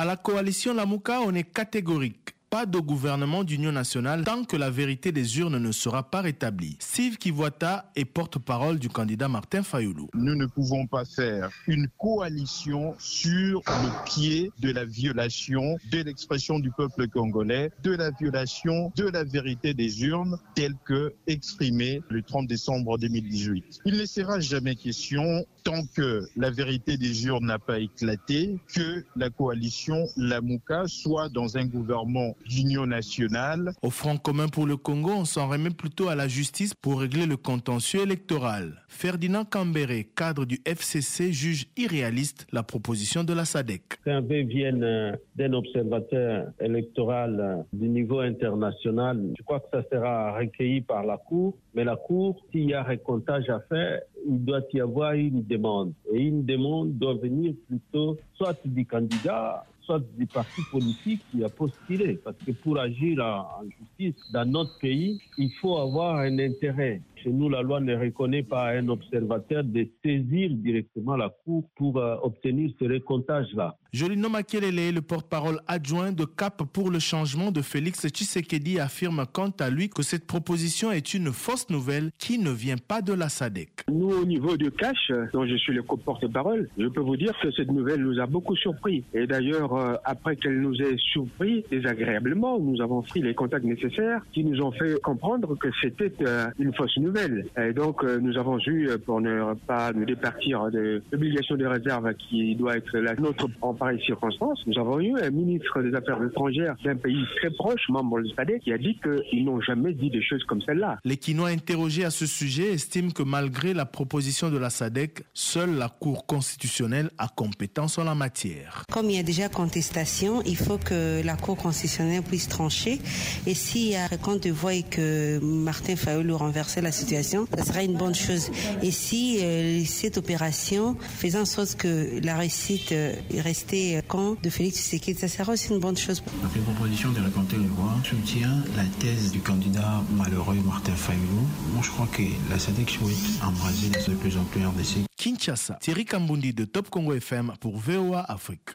À la coalition Lamouka, on est catégorique pas de gouvernement d'union nationale tant que la vérité des urnes ne sera pas rétablie. Steve Kivuata est porte-parole du candidat Martin Fayoulou. Nous ne pouvons pas faire une coalition sur le pied de la violation de l'expression du peuple congolais, de la violation de la vérité des urnes telle que exprimée le 30 décembre 2018. Il ne sera jamais question tant que la vérité des urnes n'a pas éclaté, que la coalition Lamouka soit dans un gouvernement d'union nationale. Au Front commun pour le Congo, on s'en remet plutôt à la justice pour régler le contentieux électoral. Ferdinand Cambéré, cadre du FCC, juge irréaliste la proposition de la SADEC. Qu'un V vienne d'un observateur électoral du niveau international, je crois que ça sera recueilli par la Cour. Mais la Cour, s'il y a récomptage à faire, il doit y avoir une demande. Et une demande doit venir plutôt soit du candidat, soit du parti politique qui a postulé. Parce que pour agir en justice dans notre pays, il faut avoir un intérêt. Chez nous, la loi ne reconnaît pas à un observateur de saisir directement la Cour pour euh, obtenir ce récomptage-là. Jolino Makelele, le porte-parole adjoint de CAP pour le changement de Félix Tshisekedi, affirme quant à lui que cette proposition est une fausse nouvelle qui ne vient pas de la SADEC. Nous, au niveau de Cash, dont je suis le porte-parole, je peux vous dire que cette nouvelle nous a beaucoup surpris. Et d'ailleurs, euh, après qu'elle nous ait surpris désagréablement, nous avons pris les contacts nécessaires qui nous ont fait comprendre que c'était euh, une fausse nouvelle. Et donc, euh, nous avons eu, pour ne pas nous départir de l'obligation de réserve qui doit être la nôtre en pareille circonstance, nous avons eu un ministre des Affaires étrangères d'un pays très proche, membre du SADC, qui a dit qu'ils n'ont jamais dit des choses comme celle-là. Les Quinois interrogés à ce sujet estiment que malgré la proposition de la SADC, seule la Cour constitutionnelle a compétence en la matière. Comme il y a déjà contestation, il faut que la Cour constitutionnelle puisse trancher. Et s'il y a compte de voix et que Martin Fayoulou renversait la situation, ça sera une bonne chose. Et si euh, cette opération faisant en sorte que la réussite euh, est restée camp de Félix Tshisekedi, ça sera aussi une bonne chose. Donc les propositions de raconter les voix soutient la thèse du candidat malheureux Martin Fayoulou. Moi, je crois que la SADC souhaite embraser de plus en plus RDC. Kinshasa, Thierry Kambundi de Top Congo FM pour VOA Afrique.